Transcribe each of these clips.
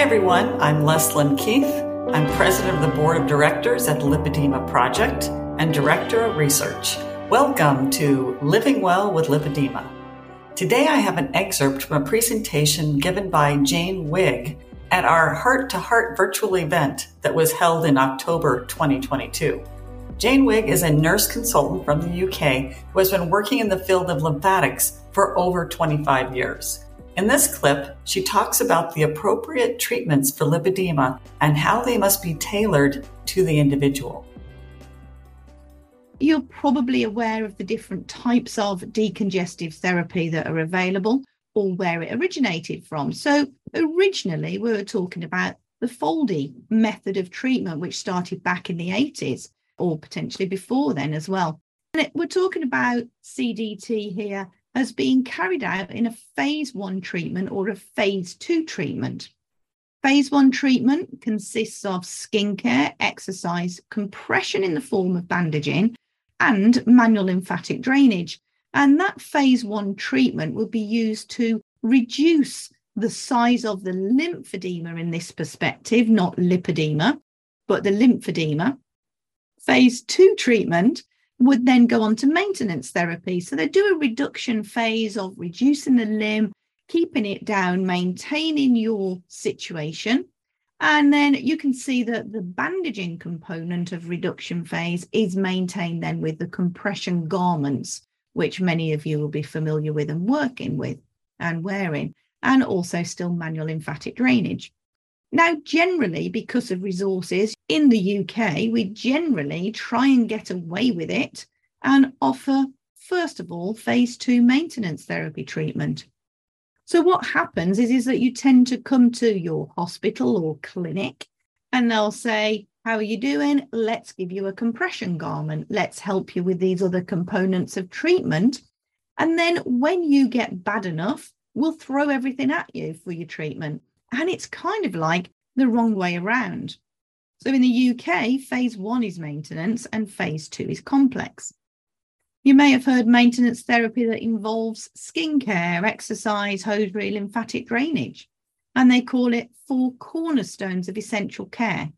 Hi, everyone. I'm Leslyn Keith. I'm president of the board of directors at the Lipedema Project and director of research. Welcome to Living Well with Lipedema. Today, I have an excerpt from a presentation given by Jane Wigg at our Heart to Heart virtual event that was held in October 2022. Jane Wigg is a nurse consultant from the UK who has been working in the field of lymphatics for over 25 years. In this clip, she talks about the appropriate treatments for lipedema and how they must be tailored to the individual. You're probably aware of the different types of decongestive therapy that are available or where it originated from. So, originally, we were talking about the Foldi method of treatment, which started back in the 80s or potentially before then as well. And we're talking about CDT here as being carried out in a phase one treatment or a phase two treatment. Phase one treatment consists of skincare, exercise, compression in the form of bandaging, and manual lymphatic drainage. And that phase one treatment will be used to reduce the size of the lymphedema in this perspective, not lipedema, but the lymphedema. Phase two treatment would then go on to maintenance therapy. So they do a reduction phase of reducing the limb, keeping it down, maintaining your situation. And then you can see that the bandaging component of reduction phase is maintained then with the compression garments, which many of you will be familiar with and working with and wearing, and also still manual lymphatic drainage. Now, generally, because of resources in the UK, we generally try and get away with it and offer, first of all, phase two maintenance therapy treatment. So, what happens is, is that you tend to come to your hospital or clinic and they'll say, How are you doing? Let's give you a compression garment. Let's help you with these other components of treatment. And then, when you get bad enough, we'll throw everything at you for your treatment. And it's kind of like the wrong way around. So in the UK, phase one is maintenance and phase two is complex. You may have heard maintenance therapy that involves skincare, exercise, hosiery, lymphatic drainage, and they call it four cornerstones of essential care.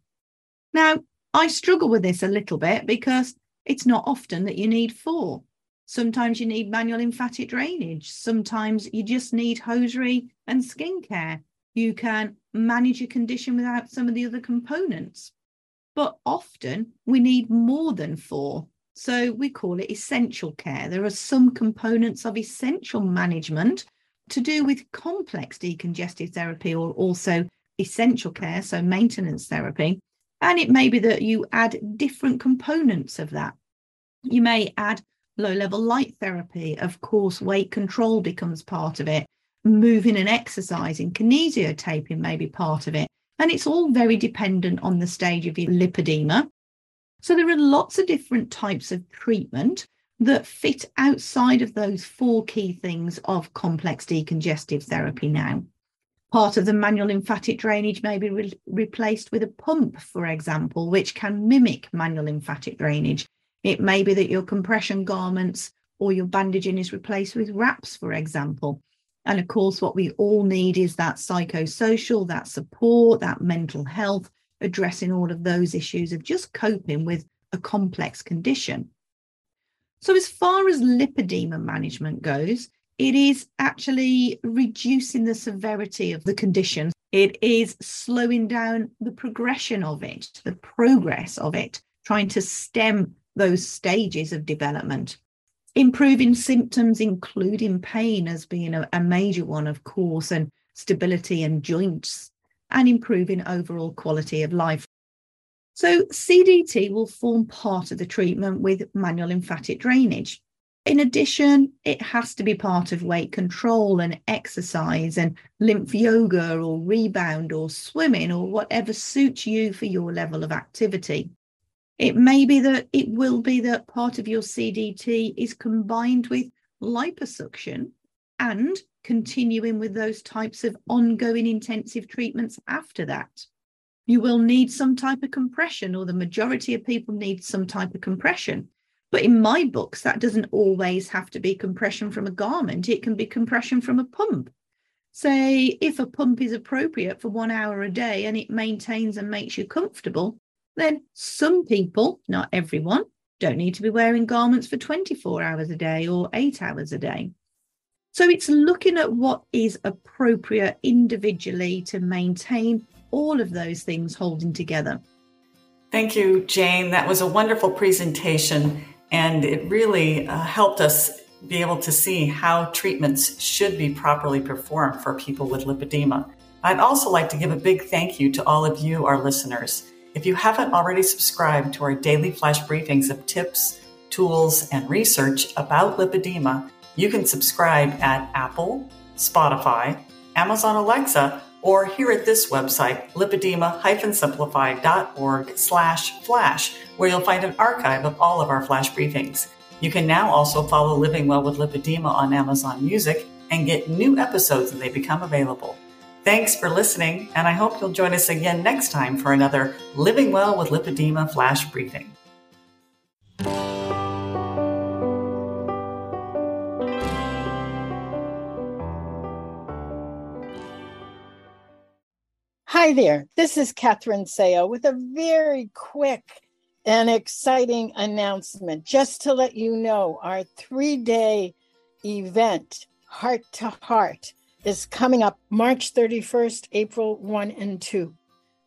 Now, I struggle with this a little bit because it's not often that you need four. Sometimes you need manual lymphatic drainage. Sometimes you just need hosiery and skincare you can manage your condition without some of the other components. But often we need more than four. So we call it essential care. There are some components of essential management to do with complex decongestive therapy or also essential care, so maintenance therapy. And it may be that you add different components of that. You may add low level light therapy. Of course, weight control becomes part of it moving and exercising, kinesiotaping may be part of it. And it's all very dependent on the stage of your lipedema. So there are lots of different types of treatment that fit outside of those four key things of complex decongestive therapy now. Part of the manual lymphatic drainage may be re- replaced with a pump, for example, which can mimic manual lymphatic drainage. It may be that your compression garments or your bandaging is replaced with wraps, for example. And of course, what we all need is that psychosocial, that support, that mental health, addressing all of those issues of just coping with a complex condition. So, as far as lipedema management goes, it is actually reducing the severity of the condition. It is slowing down the progression of it, the progress of it, trying to stem those stages of development. Improving symptoms, including pain, as being a, a major one, of course, and stability and joints, and improving overall quality of life. So, CDT will form part of the treatment with manual lymphatic drainage. In addition, it has to be part of weight control and exercise and lymph yoga or rebound or swimming or whatever suits you for your level of activity. It may be that it will be that part of your CDT is combined with liposuction and continuing with those types of ongoing intensive treatments after that. You will need some type of compression, or the majority of people need some type of compression. But in my books, that doesn't always have to be compression from a garment, it can be compression from a pump. say if a pump is appropriate for one hour a day and it maintains and makes you comfortable, then some people, not everyone, don't need to be wearing garments for 24 hours a day or eight hours a day. So it's looking at what is appropriate individually to maintain all of those things holding together. Thank you, Jane. That was a wonderful presentation, and it really uh, helped us be able to see how treatments should be properly performed for people with lipedema. I'd also like to give a big thank you to all of you, our listeners. If you haven't already subscribed to our daily flash briefings of tips, tools, and research about lipedema, you can subscribe at Apple, Spotify, Amazon Alexa, or here at this website, lipedema-simplified.org slash flash, where you'll find an archive of all of our flash briefings. You can now also follow Living Well with Lipedema on Amazon Music and get new episodes as they become available. Thanks for listening, and I hope you'll join us again next time for another Living Well with Lipedema flash briefing. Hi there, this is Catherine Seo with a very quick and exciting announcement just to let you know our three day event, Heart to Heart, is coming up March 31st, April 1 and 2.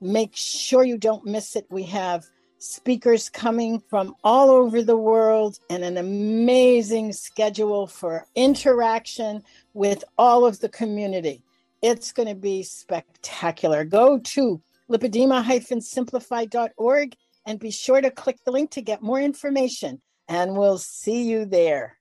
Make sure you don't miss it. We have speakers coming from all over the world and an amazing schedule for interaction with all of the community. It's going to be spectacular. Go to lipedema-simplified.org and be sure to click the link to get more information. And we'll see you there.